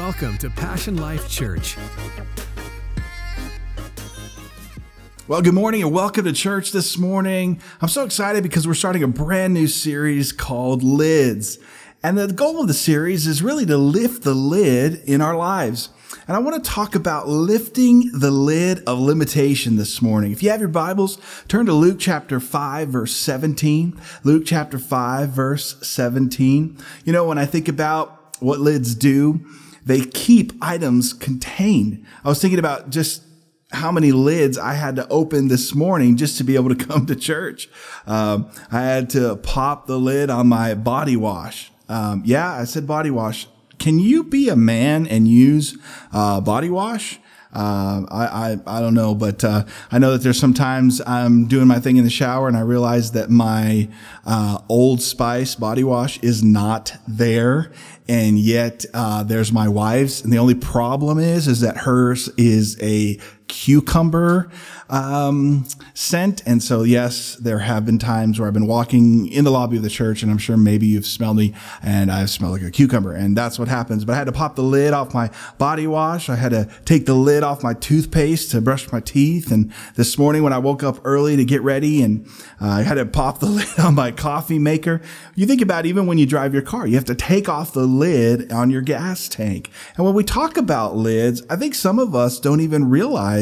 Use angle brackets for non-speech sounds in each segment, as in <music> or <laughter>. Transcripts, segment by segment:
Welcome to Passion Life Church. Well, good morning and welcome to church this morning. I'm so excited because we're starting a brand new series called Lids. And the goal of the series is really to lift the lid in our lives. And I want to talk about lifting the lid of limitation this morning. If you have your Bibles, turn to Luke chapter 5, verse 17. Luke chapter 5, verse 17. You know, when I think about what lids do, they keep items contained. I was thinking about just how many lids I had to open this morning just to be able to <laughs> come to church. Um, I had to pop the lid on my body wash. Um, yeah, I said body wash. Can you be a man and use uh, body wash? Uh, I, I, I don't know, but uh, I know that there's sometimes I'm doing my thing in the shower and I realize that my uh, Old Spice body wash is not there, and yet uh, there's my wife's, and the only problem is is that hers is a cucumber um, scent. And so, yes, there have been times where I've been walking in the lobby of the church, and I'm sure maybe you've smelled me, and I've smelled like a cucumber, and that's what happens. But I had to pop the lid off my body wash. I had to take the lid off my toothpaste to brush my teeth. And this morning, when I woke up early to get ready, and uh, I had to pop the <laughs> lid on my coffee maker. You think about even when you drive your car, you have to take off the lid on your gas tank. And when we talk about lids, I think some of us don't even realize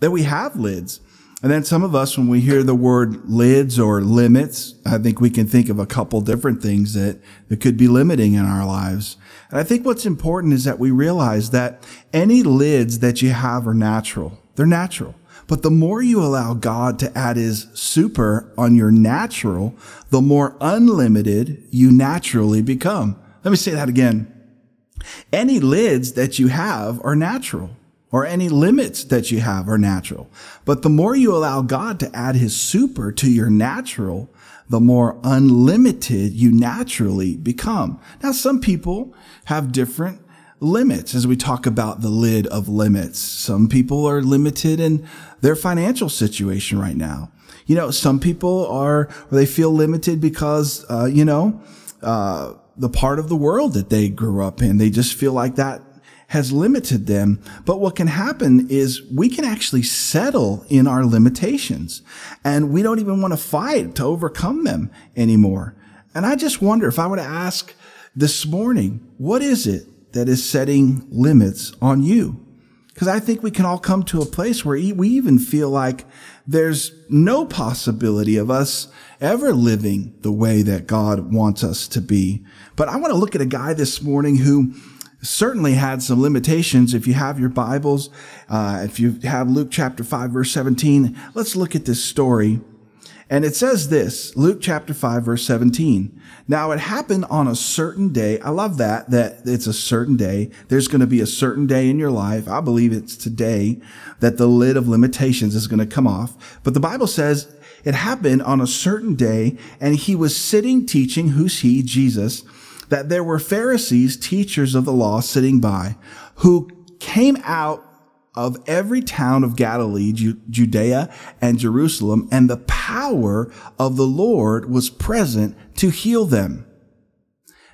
that we have lids. And then some of us, when we hear the word lids or limits, I think we can think of a couple different things that, that could be limiting in our lives. And I think what's important is that we realize that any lids that you have are natural. They're natural. But the more you allow God to add his super on your natural, the more unlimited you naturally become. Let me say that again. Any lids that you have are natural or any limits that you have are natural. But the more you allow God to add his super to your natural, the more unlimited you naturally become. Now, some people have different limits as we talk about the lid of limits. Some people are limited in their financial situation right now. You know, some people are, or they feel limited because, uh, you know, uh, the part of the world that they grew up in, they just feel like that has limited them. But what can happen is we can actually settle in our limitations and we don't even want to fight to overcome them anymore. And I just wonder if I were to ask this morning, what is it that is setting limits on you? Because I think we can all come to a place where we even feel like there's no possibility of us ever living the way that God wants us to be. But I want to look at a guy this morning who certainly had some limitations. If you have your Bibles, uh, if you have Luke chapter 5, verse 17, let's look at this story. And it says this, Luke chapter 5, verse 17. Now it happened on a certain day. I love that, that it's a certain day. There's going to be a certain day in your life. I believe it's today that the lid of limitations is going to come off. But the Bible says it happened on a certain day and he was sitting teaching, who's he? Jesus that there were Pharisees, teachers of the law, sitting by, who came out of every town of Galilee, Judea, and Jerusalem, and the power of the Lord was present to heal them.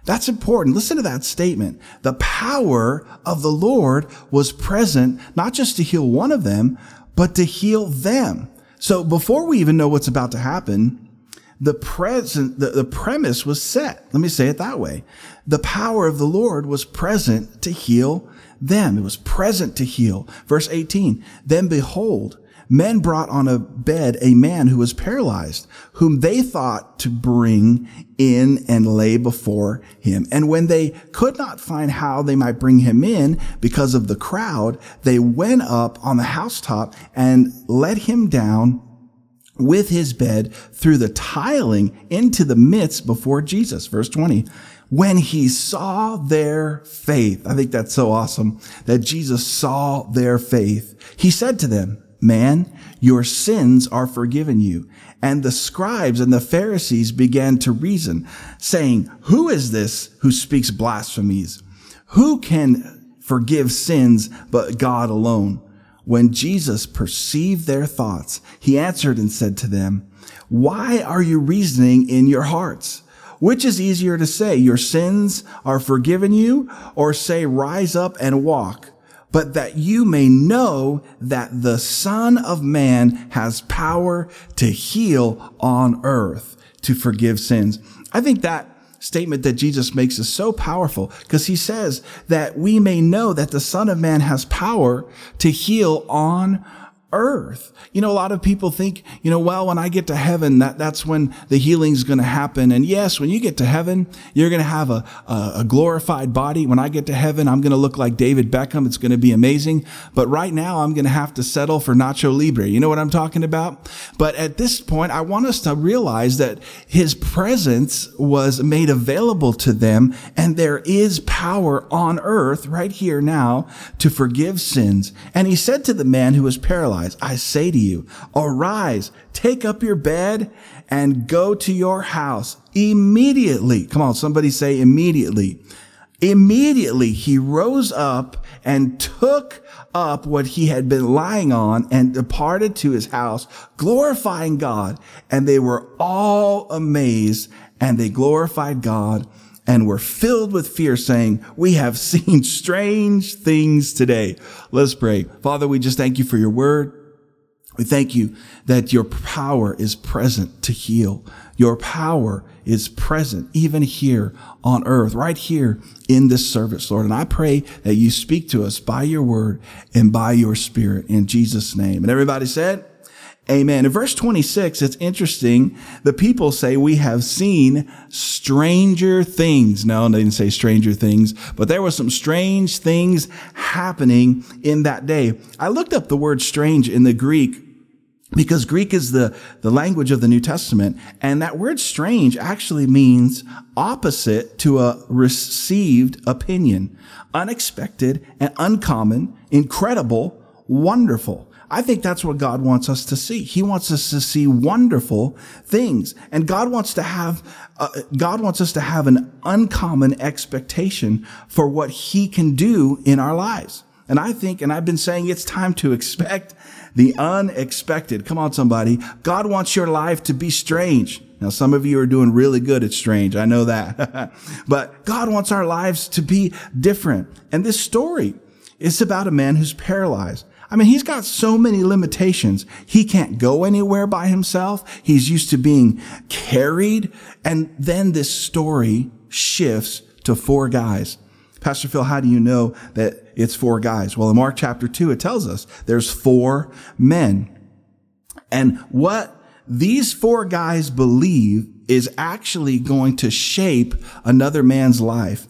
That's important. Listen to that statement. The power of the Lord was present, not just to heal one of them, but to heal them. So before we even know what's about to happen, the present, the, the premise was set. Let me say it that way. The power of the Lord was present to heal them. It was present to heal. Verse 18. Then behold, men brought on a bed a man who was paralyzed, whom they thought to bring in and lay before him. And when they could not find how they might bring him in because of the crowd, they went up on the housetop and let him down with his bed through the tiling into the midst before Jesus. Verse 20. When he saw their faith, I think that's so awesome that Jesus saw their faith. He said to them, man, your sins are forgiven you. And the scribes and the Pharisees began to reason, saying, who is this who speaks blasphemies? Who can forgive sins but God alone? When Jesus perceived their thoughts, he answered and said to them, Why are you reasoning in your hearts? Which is easier to say, your sins are forgiven you, or say, rise up and walk? But that you may know that the Son of Man has power to heal on earth, to forgive sins. I think that statement that Jesus makes is so powerful because he says that we may know that the Son of Man has power to heal on earth. You know, a lot of people think, you know, well, when I get to heaven, that, that's when the healing's going to happen. And yes, when you get to heaven, you're going to have a, a, a, glorified body. When I get to heaven, I'm going to look like David Beckham. It's going to be amazing. But right now, I'm going to have to settle for Nacho Libre. You know what I'm talking about? But at this point, I want us to realize that his presence was made available to them and there is power on earth right here now to forgive sins. And he said to the man who was paralyzed, I say to you, arise, take up your bed and go to your house immediately. Come on, somebody say immediately. Immediately he rose up and took up what he had been lying on and departed to his house, glorifying God. And they were all amazed and they glorified God and were filled with fear, saying, We have <laughs> seen strange things today. Let's pray. Father, we just thank you for your word. We thank you that your power is present to heal. Your power is present even here on earth, right here in this service, Lord. And I pray that you speak to us by your word and by your spirit in Jesus' name. And everybody said, Amen. In verse 26, it's interesting. The people say, we have seen stranger things. No, they didn't say stranger things, but there were some strange things happening in that day. I looked up the word strange in the Greek because Greek is the, the language of the New Testament. And that word strange actually means opposite to a received opinion, unexpected and uncommon, incredible, wonderful. I think that's what God wants us to see. He wants us to see wonderful things. And God wants to have, uh, God wants us to have an uncommon expectation for what he can do in our lives. And I think, and I've been saying it's time to expect the unexpected. Come on, somebody. God wants your life to be strange. Now, some of you are doing really good at strange. I know that. <laughs> but God wants our lives to be different. And this story is about a man who's paralyzed. I mean, he's got so many limitations. He can't go anywhere by himself. He's used to being carried. And then this story shifts to four guys. Pastor Phil, how do you know that it's four guys? Well, in Mark chapter two, it tells us there's four men. And what these four guys believe is actually going to shape another man's life.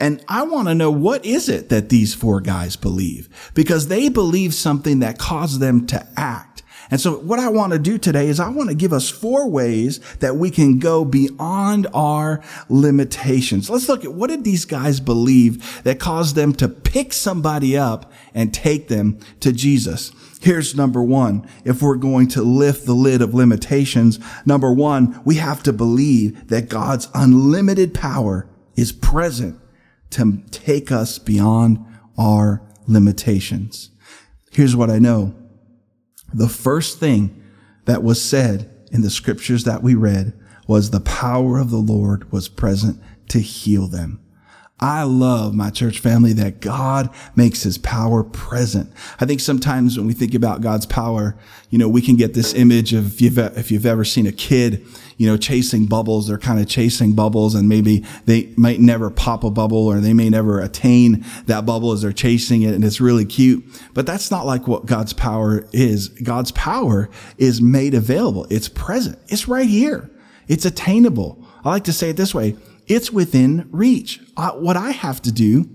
And I want to know what is it that these four guys believe? Because they believe something that caused them to act. And so what I want to do today is I want to give us four ways that we can go beyond our limitations. Let's look at what did these guys believe that caused them to pick somebody up and take them to Jesus. Here's number one. If we're going to lift the lid of limitations, number one, we have to believe that God's unlimited power is present to take us beyond our limitations. Here's what I know. The first thing that was said in the scriptures that we read was the power of the Lord was present to heal them. I love my church family that God makes his power present. I think sometimes when we think about God's power, you know, we can get this image of if you've, if you've ever seen a kid, you know, chasing bubbles, they're kind of chasing bubbles and maybe they might never pop a bubble or they may never attain that bubble as they're chasing it. And it's really cute. But that's not like what God's power is. God's power is made available. It's present. It's right here. It's attainable. I like to say it this way. It's within reach. What I have to do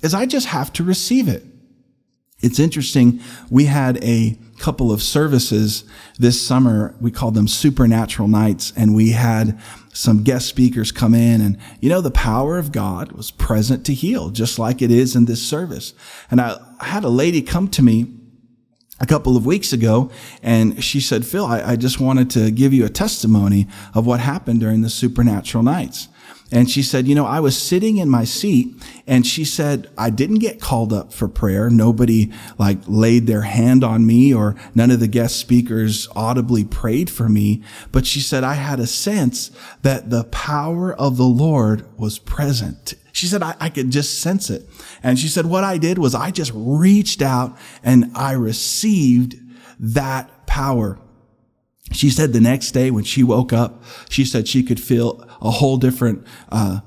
is I just have to receive it. It's interesting. We had a couple of services this summer. We called them supernatural nights and we had some guest speakers come in and, you know, the power of God was present to heal, just like it is in this service. And I had a lady come to me a couple of weeks ago and she said, Phil, I, I just wanted to give you a testimony of what happened during the supernatural nights. And she said, you know, I was sitting in my seat and she said, I didn't get called up for prayer. Nobody like laid their hand on me or none of the guest speakers audibly prayed for me. But she said, I had a sense that the power of the Lord was present. She said, I, I could just sense it. And she said, what I did was I just reached out and I received that power. She said the next day when she woke up, she said she could feel a whole different, uh,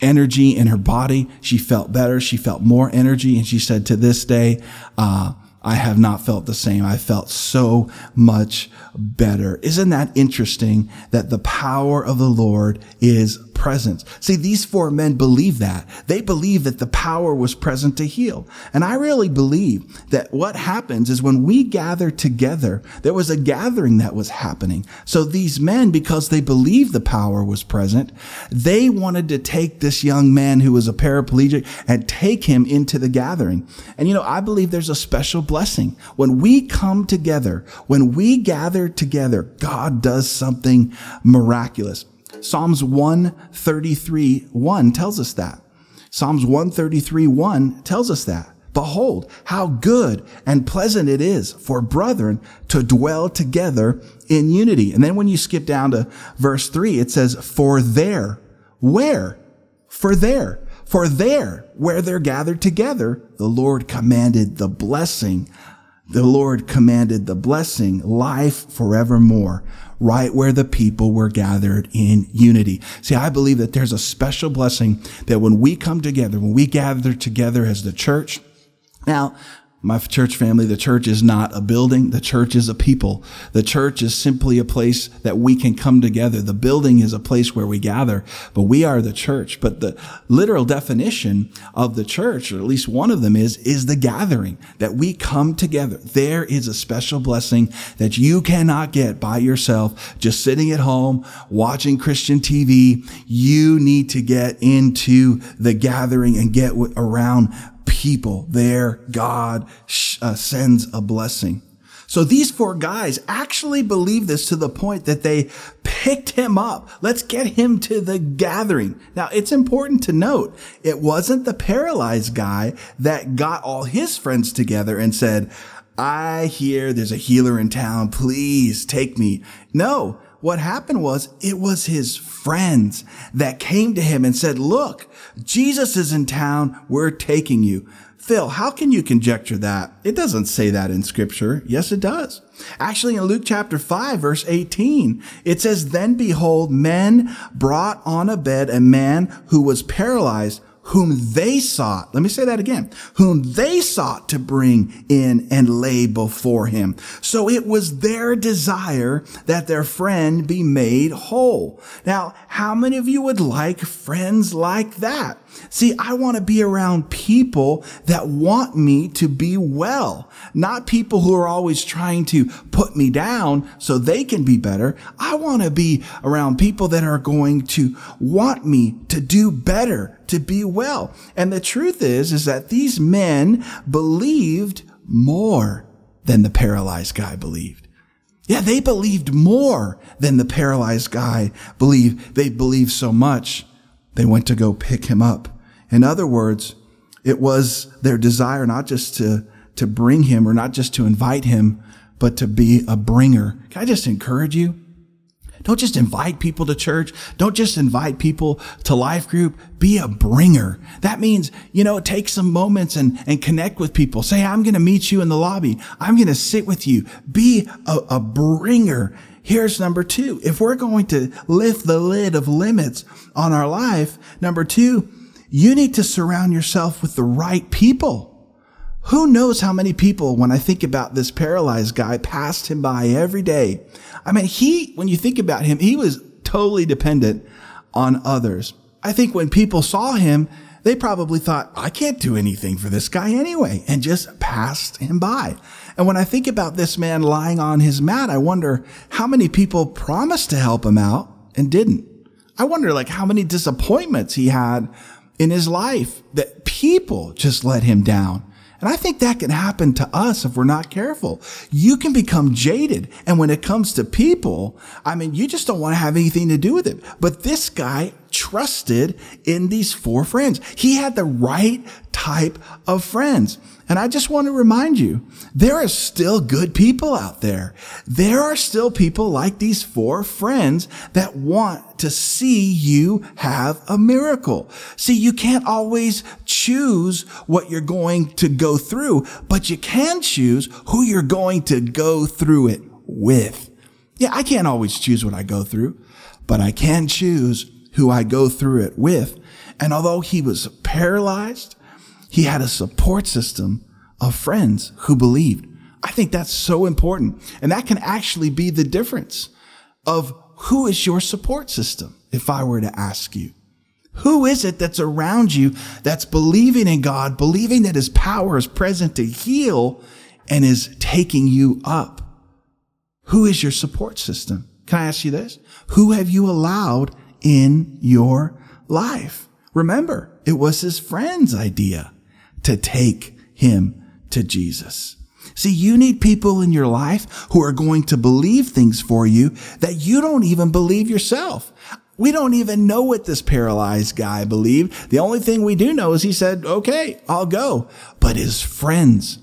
energy in her body. She felt better. She felt more energy. And she said to this day, uh, I have not felt the same. I felt so much better. Isn't that interesting that the power of the Lord is present? See, these four men believe that. They believe that the power was present to heal. And I really believe that what happens is when we gather together, there was a gathering that was happening. So these men, because they believed the power was present, they wanted to take this young man who was a paraplegic and take him into the gathering. And you know, I believe there's a special blessing. When we come together, when we gather together, God does something miraculous. Psalms 133 1 tells us that. Psalms 133 1 tells us that. Behold, how good and pleasant it is for brethren to dwell together in unity. And then when you skip down to verse 3, it says, For there, where? For there. For there, where they're gathered together, the Lord commanded the blessing. The Lord commanded the blessing, life forevermore, right where the people were gathered in unity. See, I believe that there's a special blessing that when we come together, when we gather together as the church, now, my church family, the church is not a building. The church is a people. The church is simply a place that we can come together. The building is a place where we gather, but we are the church. But the literal definition of the church, or at least one of them is, is the gathering that we come together. There is a special blessing that you cannot get by yourself, just sitting at home, watching Christian TV. You need to get into the gathering and get around people there, God uh, sends a blessing. So these four guys actually believe this to the point that they picked him up. Let's get him to the gathering. Now it's important to note it wasn't the paralyzed guy that got all his friends together and said, I hear there's a healer in town. Please take me. No, what happened was it was his friends that came to him and said, look, Jesus is in town. We're taking you. Phil, how can you conjecture that? It doesn't say that in scripture. Yes, it does. Actually, in Luke chapter 5, verse 18, it says, Then behold, men brought on a bed a man who was paralyzed whom they sought, let me say that again, whom they sought to bring in and lay before him. So it was their desire that their friend be made whole. Now, how many of you would like friends like that? See, I want to be around people that want me to be well, not people who are always trying to put me down so they can be better. I want to be around people that are going to want me to do better, to be well. And the truth is, is that these men believed more than the paralyzed guy believed. Yeah, they believed more than the paralyzed guy believed. They believed so much they went to go pick him up. In other words, it was their desire not just to, to bring him or not just to invite him, but to be a bringer. Can I just encourage you? Don't just invite people to church. Don't just invite people to life group. Be a bringer. That means, you know, take some moments and, and connect with people. Say, I'm going to meet you in the lobby. I'm going to sit with you. Be a, a bringer. Here's number two. If we're going to lift the lid of limits on our life, number two, you need to surround yourself with the right people. Who knows how many people, when I think about this paralyzed guy, passed him by every day. I mean, he, when you think about him, he was totally dependent on others. I think when people saw him, they probably thought, I can't do anything for this guy anyway, and just passed him by. And when I think about this man lying on his mat, I wonder how many people promised to help him out and didn't. I wonder like how many disappointments he had in his life that people just let him down. And I think that can happen to us if we're not careful. You can become jaded. And when it comes to people, I mean, you just don't want to have anything to do with it. But this guy trusted in these four friends. He had the right type of friends. And I just want to remind you, there are still good people out there. There are still people like these four friends that want to see you have a miracle. See, you can't always choose what you're going to go through, but you can choose who you're going to go through it with. Yeah, I can't always choose what I go through, but I can choose who I go through it with. And although he was paralyzed, he had a support system of friends who believed. I think that's so important. And that can actually be the difference of who is your support system, if I were to ask you. Who is it that's around you that's believing in God, believing that his power is present to heal and is taking you up? Who is your support system? Can I ask you this? Who have you allowed in your life? Remember, it was his friend's idea to take him to Jesus. See, you need people in your life who are going to believe things for you that you don't even believe yourself. We don't even know what this paralyzed guy believed. The only thing we do know is he said, okay, I'll go. But his friends,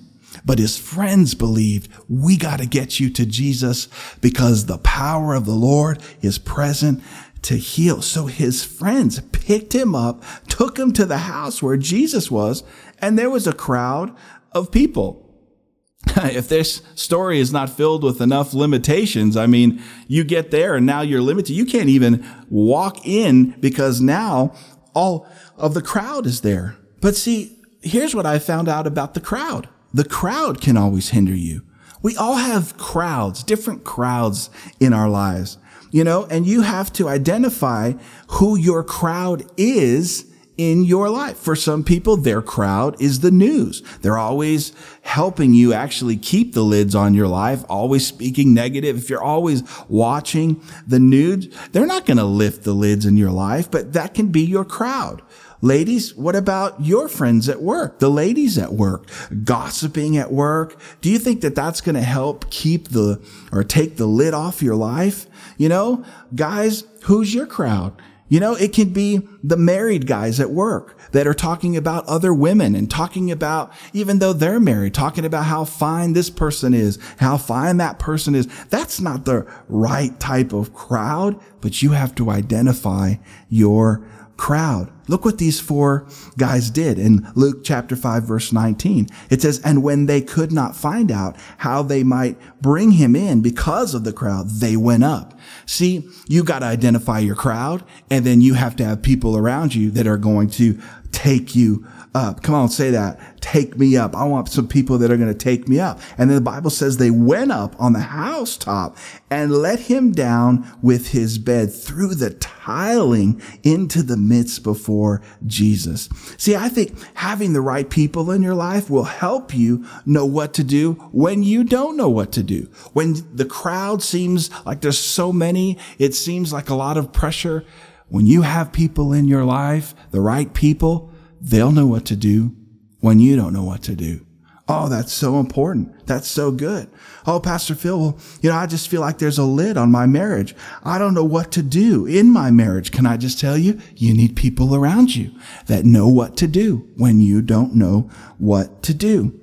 but his friends believed, we got to get you to Jesus because the power of the Lord is present to heal. So his friends picked him up, took him to the house where Jesus was, and there was a crowd of people. <laughs> if this story is not filled with enough limitations, I mean, you get there and now you're limited. You can't even walk in because now all of the crowd is there. But see, here's what I found out about the crowd. The crowd can always hinder you. We all have crowds, different crowds in our lives you know, and you have to identify who your crowd is in your life. For some people, their crowd is the news. They're always helping you actually keep the lids on your life, always speaking negative. If you're always watching the news, they're not going to lift the lids in your life, but that can be your crowd. Ladies, what about your friends at work? The ladies at work, gossiping at work. Do you think that that's going to help keep the or take the lid off your life? You know, guys, who's your crowd? You know, it can be the married guys at work that are talking about other women and talking about, even though they're married, talking about how fine this person is, how fine that person is. That's not the right type of crowd, but you have to identify your crowd. Look what these four guys did in Luke chapter 5 verse 19. It says, and when they could not find out how they might bring him in because of the crowd, they went up. See, you got to identify your crowd and then you have to have people around you that are going to take you up. Come on, say that. Take me up. I want some people that are going to take me up. And then the Bible says they went up on the housetop and let him down with his bed through the tiling into the midst before Jesus. See, I think having the right people in your life will help you know what to do when you don't know what to do. When the crowd seems like there's so many, it seems like a lot of pressure. When you have people in your life, the right people, They'll know what to do when you don't know what to do. Oh, that's so important. That's so good. Oh, Pastor Phil, well, you know, I just feel like there's a lid on my marriage. I don't know what to do in my marriage. Can I just tell you? You need people around you that know what to do when you don't know what to do.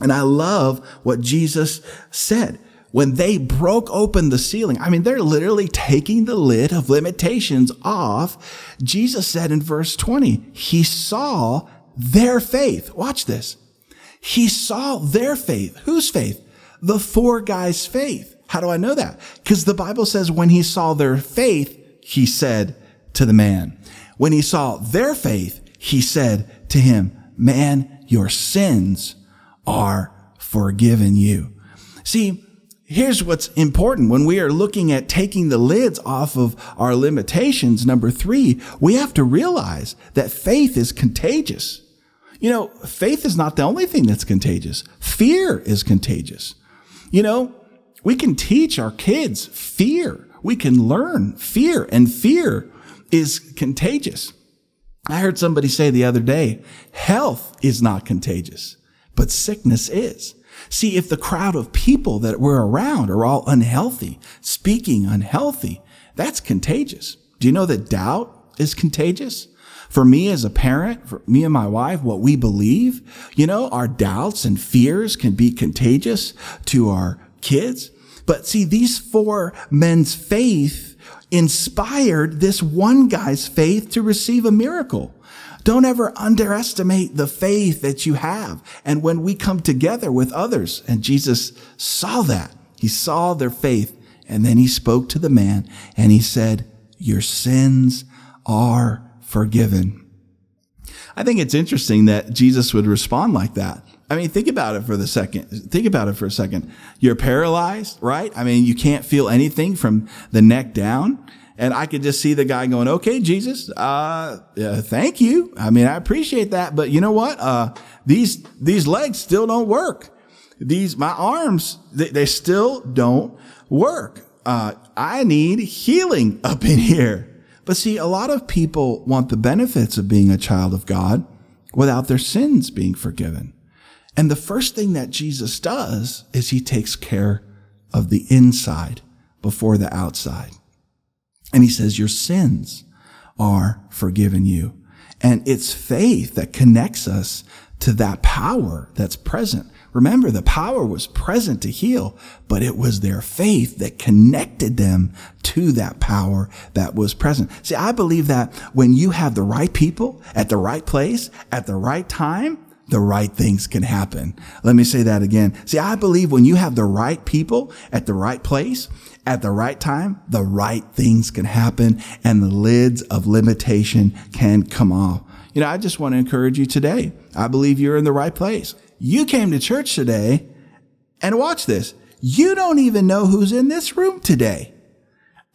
And I love what Jesus said when they broke open the ceiling, I mean, they're literally taking the lid of limitations off. Jesus said in verse 20, he saw their faith. Watch this. He saw their faith. Whose faith? The four guys' faith. How do I know that? Because the Bible says when he saw their faith, he said to the man, when he saw their faith, he said to him, man, your sins are forgiven you. See, here's what's important when we are looking at taking the lids off of our limitations. Number three, we have to realize that faith is contagious. You know, faith is not the only thing that's contagious. Fear is contagious. You know, we can teach our kids fear. We can learn fear and fear is contagious. I heard somebody say the other day, health is not contagious, but sickness is. See, if the crowd of people that we're around are all unhealthy, speaking unhealthy, that's contagious. Do you know that doubt is contagious. For me as a parent, for me and my wife, what we believe, you know, our doubts and fears can be contagious to our kids. But see, these four men's faith inspired this one guy's faith to receive a miracle. Don't ever underestimate the faith that you have. And when we come together with others, and Jesus saw that, he saw their faith, and then he spoke to the man and he said, Your sins are forgiven. I think it's interesting that Jesus would respond like that. I mean, think about it for the second. Think about it for a second. You're paralyzed, right? I mean, you can't feel anything from the neck down. And I could just see the guy going, okay, Jesus, uh, thank you. I mean, I appreciate that. But you know what? Uh, these, these legs still don't work. These, my arms, they, they still don't work. Uh, I need healing <laughs> up in here. But see, a lot of people want the benefits of being a child of God without their sins being forgiven. And the first thing that Jesus does is he takes care of the inside before the outside. And he says, your sins are forgiven you. And it's faith that connects us to that power that's present. Remember, the power was present to heal, but it was their faith that connected them to that power that was present. See, I believe that when you have the right people at the right place at the right time, the right things can happen. Let me say that again. See, I believe when you have the right people at the right place at the right time, the right things can happen and the lids of limitation can come off. You know, I just want to encourage you today. I believe you're in the right place. You came to church today and watch this. You don't even know who's in this room today.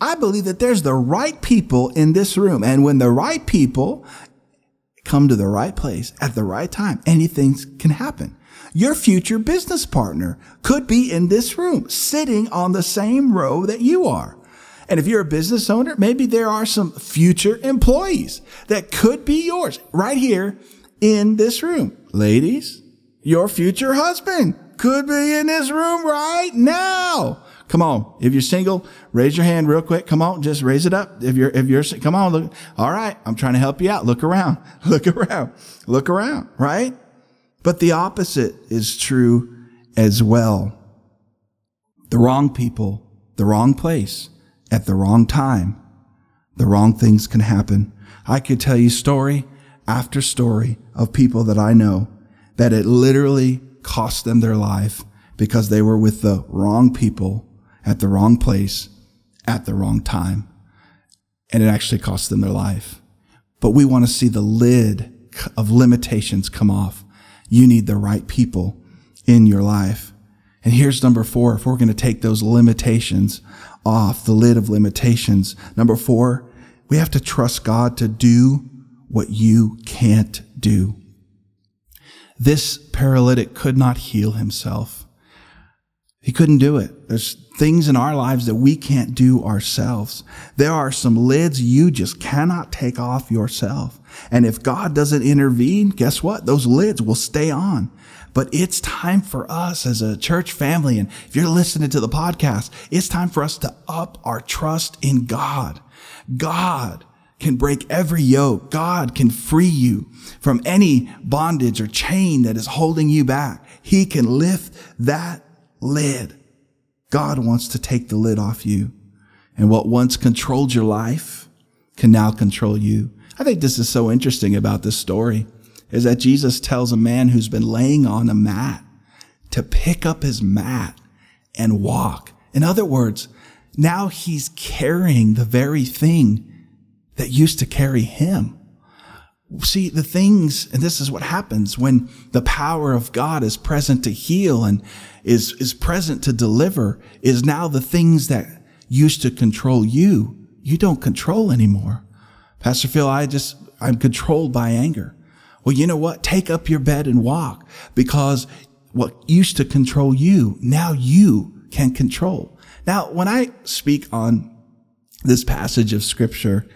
I believe that there's the right people in this room. And when the right people come to the right place at the right time, anything can happen. Your future business partner could be in this room, sitting on the same row that you are. And if you're a business owner, maybe there are some future employees that could be yours right here in this room. Ladies, your future husband could be in this room right now. Come on. If you're single, raise your hand real quick. Come on. Just raise it up. If you're, if you're, come on. Look. All right. I'm trying to help you out. Look around. <laughs> Look around. Look around. Right? But the opposite is true as well. The wrong people, the wrong place at the wrong time, the wrong things can happen. I could tell you story after story of people that I know that it literally cost them their life because they were with the wrong people at the wrong place at the wrong time. And it actually cost them their life. But we want to see the lid of limitations come off. You need the right people in your life. And here's number four. If we're going to take those limitations off, the lid of limitations. Number four, we have to trust God to do what you can't do. This paralytic could not heal himself. He couldn't do it. There's things in our lives that we can't do ourselves. There are some lids you just cannot take off yourself. And if God doesn't intervene, guess what? Those lids will stay on. But it's time for us as a church family. And if you're listening to the podcast, it's time for us to up our trust in God. God can break every yoke. God can free you from any bondage or chain that is holding you back. He can lift that lid. God wants to take the lid off you. And what once controlled your life can now control you. I think this is so interesting about this story is that Jesus tells a man who's been laying on a mat to pick up his mat and walk. In other words, now he's carrying the very thing that used to carry him. See, the things, and this is what happens when the power of God is present to heal and is, is present to deliver, is now the things that used to control you, you don't control anymore. Pastor Phil, I just, I'm controlled by anger. Well, you know what? Take up your bed and walk because what used to control you, now you can control. Now, when I speak on this passage of scripture,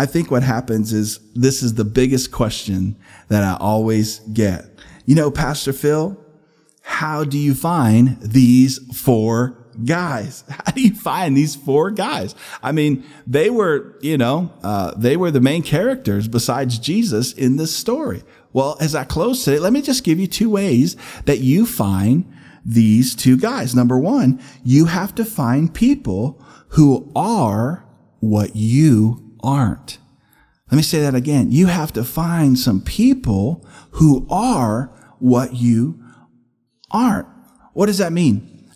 I think what happens is this is the biggest question that I always get. You know, Pastor Phil, how do you find these four guys. <laughs> How do you find these four guys? I mean, they were, you know, uh, they were the main characters besides Jesus in this story. Well, as I close today, let me just give you two ways that you find these two guys. Number one, you have to find people who are what you aren't. Let me say that again. You have to find some people who are what you aren't. What does that mean?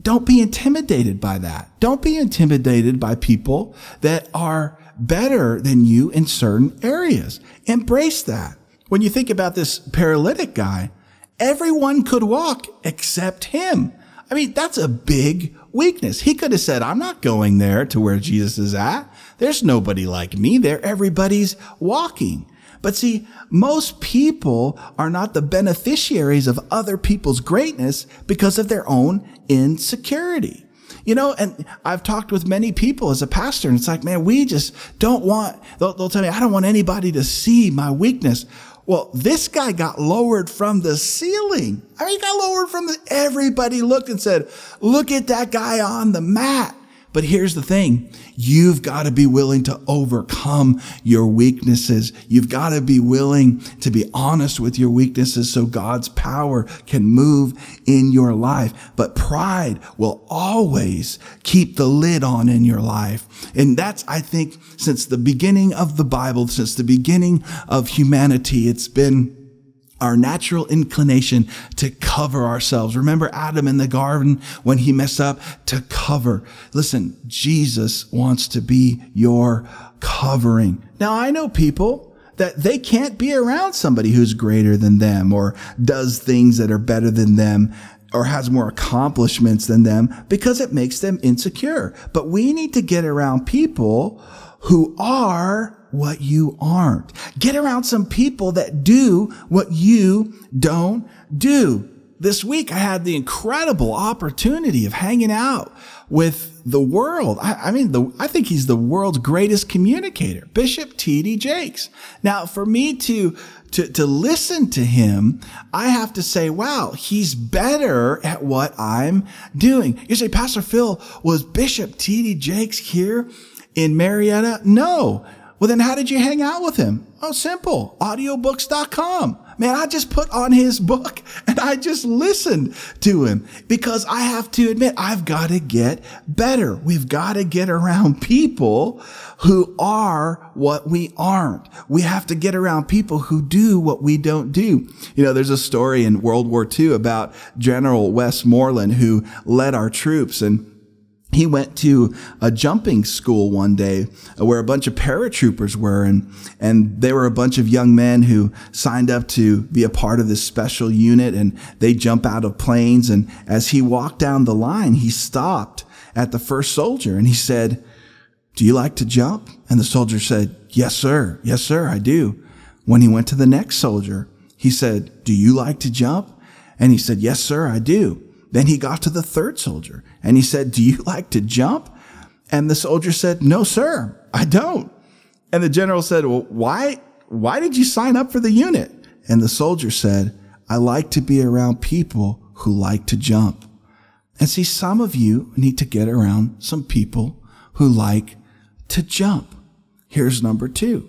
Don't be intimidated by that. Don't be intimidated by people that are better than you in certain areas. Embrace that. When you think about this paralytic guy, everyone could walk except him. I mean, that's a big weakness. He could have said, I'm not going there to where Jesus is at. There's nobody like me there. Everybody's walking. But see, most people are not the beneficiaries of other people's greatness because of their own insecurity. You know, and I've talked with many people as a pastor, and it's like, man, we just don't want, they'll, they'll tell me, I don't want anybody to see my weakness. Well, this guy got lowered from the ceiling. I mean, he got lowered from the, everybody looked and said, look at that guy on the mat. But here's the thing. You've got to be willing to overcome your weaknesses. You've got to be willing to be honest with your weaknesses so God's power can move in your life. But pride will always keep the lid on in your life. And that's, I think, since the beginning of the Bible, since the beginning of humanity, it's been our natural inclination to cover ourselves. Remember Adam in the garden when he messed up to cover. Listen, Jesus wants to be your covering. Now I know people that they can't be around somebody who's greater than them or does things that are better than them or has more accomplishments than them because it makes them insecure. But we need to get around people who are what you aren't. Get around some people that do what you don't do. This week, I had the incredible opportunity of hanging out with the world. I, I mean, the, I think he's the world's greatest communicator, Bishop T.D. Jakes. Now, for me to, to, to listen to him, I have to say, wow, he's better at what I'm doing. You say, Pastor Phil, was Bishop T.D. Jakes here in Marietta? No. Well, then how did you hang out with him? Oh, simple. Audiobooks.com. Man, I just put on his book <laughs> and I just listened to him because I have to admit, I've got to get better. We've got to get around people who are what we aren't. We have to get around people who do what we don't do. You know, there's a story in World War II about General Westmoreland who led our troops and he went to a jumping school one day uh, where a bunch of paratroopers were and and they were a bunch of young men who signed up to be a part of this special unit and they jump out of planes and as he walked down the line he stopped at the first soldier and he said do you like to jump? And the soldier said yes sir. Yes sir I do. When he went to the next soldier he said do you like to jump? And he said yes sir I do. Then he got to the third soldier and he said, Do you <laughs> like to jump? And the soldier said, No, sir, I don't. And the general said, Well, why, why did you sign up for the unit? And the soldier said, I like to be around people who like to jump. And see, some of you need to get around some people who like to jump. Here's number two.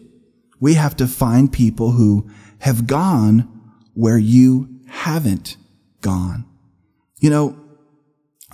We have to find people who have gone where you haven't gone. You know,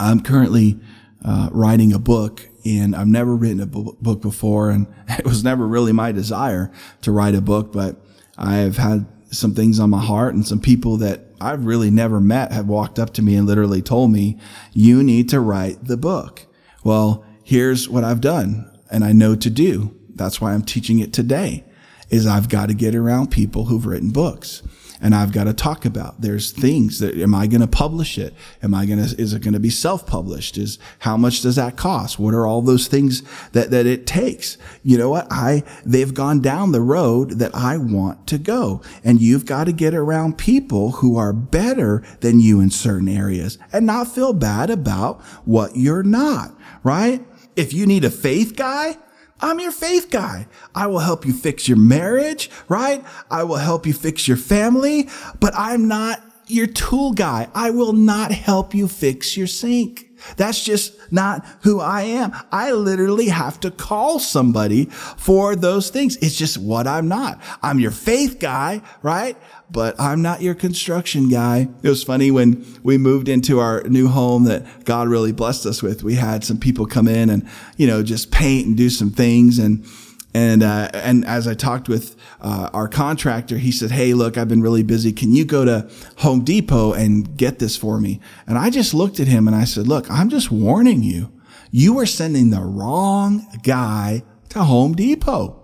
I'm currently uh, writing a book and I've never written a book before and <laughs> it was never really my desire to write a book, but I've had some things on my heart and some people that I've really never met have walked up to me and literally told me, you need to write the book. Well, here's what I've done and I know to do. That's why I'm teaching it today is I've got to get around people who've written books and I've got to talk about. There's things that am I going to publish it? Am I going to is it going to be self-published? Is how much does that cost? What are all those things that that it takes? You know what? I they've gone down the road that I want to go. And you've got to get around people who are better than you in certain areas and not feel bad about what you're not, right? If you need a faith guy, I'm your faith guy. I will help you fix your marriage, right? I will help you fix your family, but I'm not your tool guy. I will not help you fix your sink. That's just not who I am. I literally have to call somebody for those things. It's just what I'm not. I'm your faith guy, right? But I'm not your construction guy. It was funny when we moved into our new home that God really blessed us with. We had some people come in and, you know, just paint and do some things. And, and, uh, and as I talked with, uh, our contractor, he said, Hey, look, I've been really busy. Can you go to Home Depot and get this for me? And I just looked at him and I said, look, I'm just warning you. You are sending the wrong guy to Home Depot.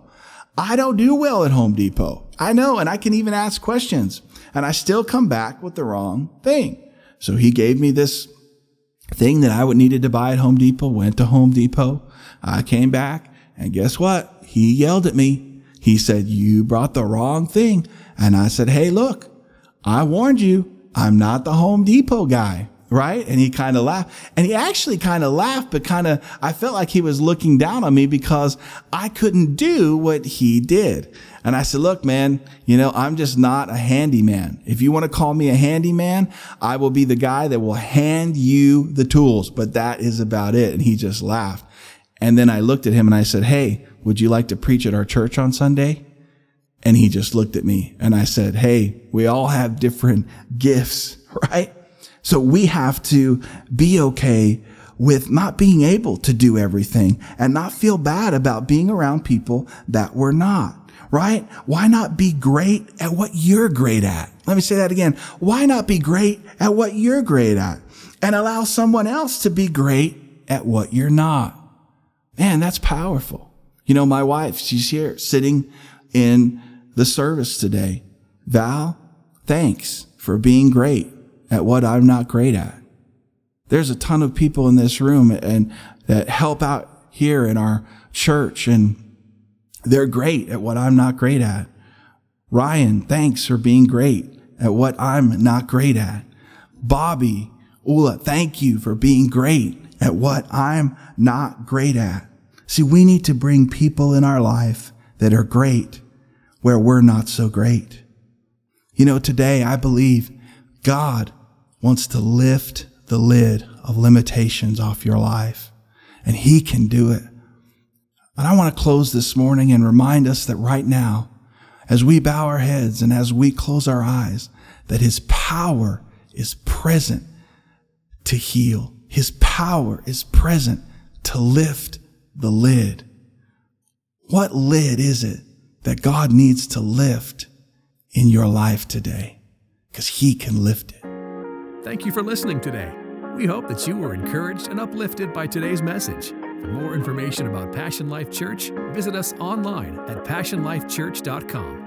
I don't do well at Home Depot. I know. And I can even ask questions and I still come back with the wrong thing. So he gave me this thing that I would needed to buy at Home Depot, went to Home Depot. I came back and guess what? He yelled at me. He said, you brought the wrong thing. And I said, Hey, look, I warned you. I'm not the Home Depot guy. Right. And he kind of laughed and he actually kind of laughed, but kind of, I felt like he was looking down on me because I couldn't do what he did. And I said, look, man, you know, I'm just not a handyman. If you want to call me a handyman, I will be the guy that will hand you the tools, but that is about it. And he just laughed. And then I looked at him and I said, Hey, would you like to preach at our church on Sunday? And he just looked at me and I said, Hey, we all have different gifts, <laughs> right? So we have to be okay with not being able to do everything and not feel bad about being around people that we're not, right? Why not be great at what you're great at? Let me say that again. Why not be great at what you're great at and allow someone else to be great at what you're not? Man, that's powerful. You know, my wife, she's here sitting in the service today. Val, thanks for being great at what I'm not great at. There's a ton of people in this room and that help out here in our church and they're great at what I'm not great at. Ryan, thanks for being great at what I'm not great at. Bobby, Ula, thank you for being great at what I'm not great at. See, we need to bring people in our life that are great where we're not so great. You know, today I believe God wants to lift the lid of limitations off your life, and He can do it. And I want to close this morning and remind us that right now, as we bow our heads and as we close our eyes, that His power is present to heal. His power is present to lift the lid. What lid is it that God needs to lift in your life today? Because He can lift it. Thank you for listening today. We hope that you were encouraged and uplifted by today's message. For more information about Passion Life Church, visit us online at passionlifechurch.com.